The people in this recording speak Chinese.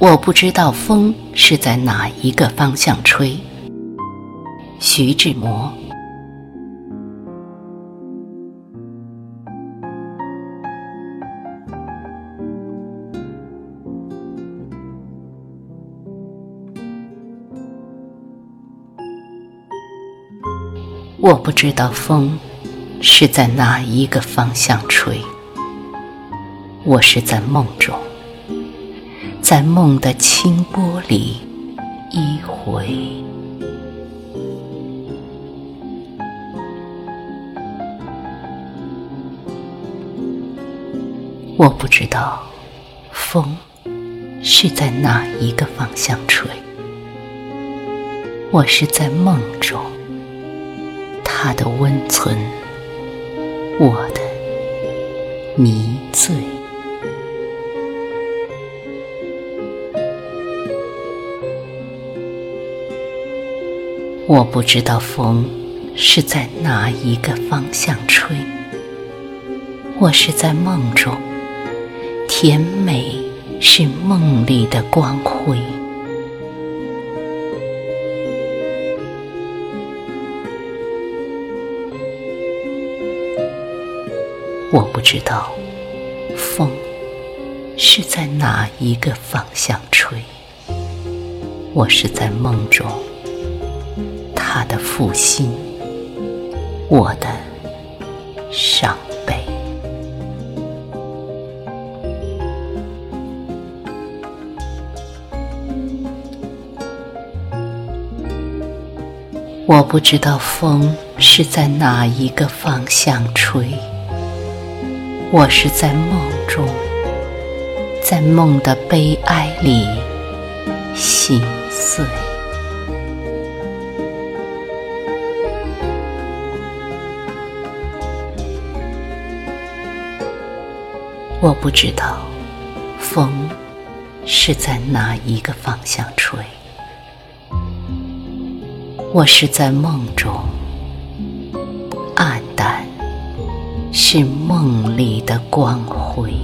我不知道风是在哪一个方向吹。徐志摩。我不知道风是在哪一个方向吹。我是在梦中，在梦的清波里依回。我不知道风是在哪一个方向吹。我是在梦中。它的温存，我的迷醉。我不知道风是在哪一个方向吹。我是在梦中，甜美是梦里的光辉。我不知道风是在哪一个方向吹。我是在梦中，他的负心，我的伤悲。我不知道风是在哪一个方向吹。我是在梦中，在梦的悲哀里心碎。我不知道风是在哪一个方向吹。我是在梦中。暗淡是梦里的光辉。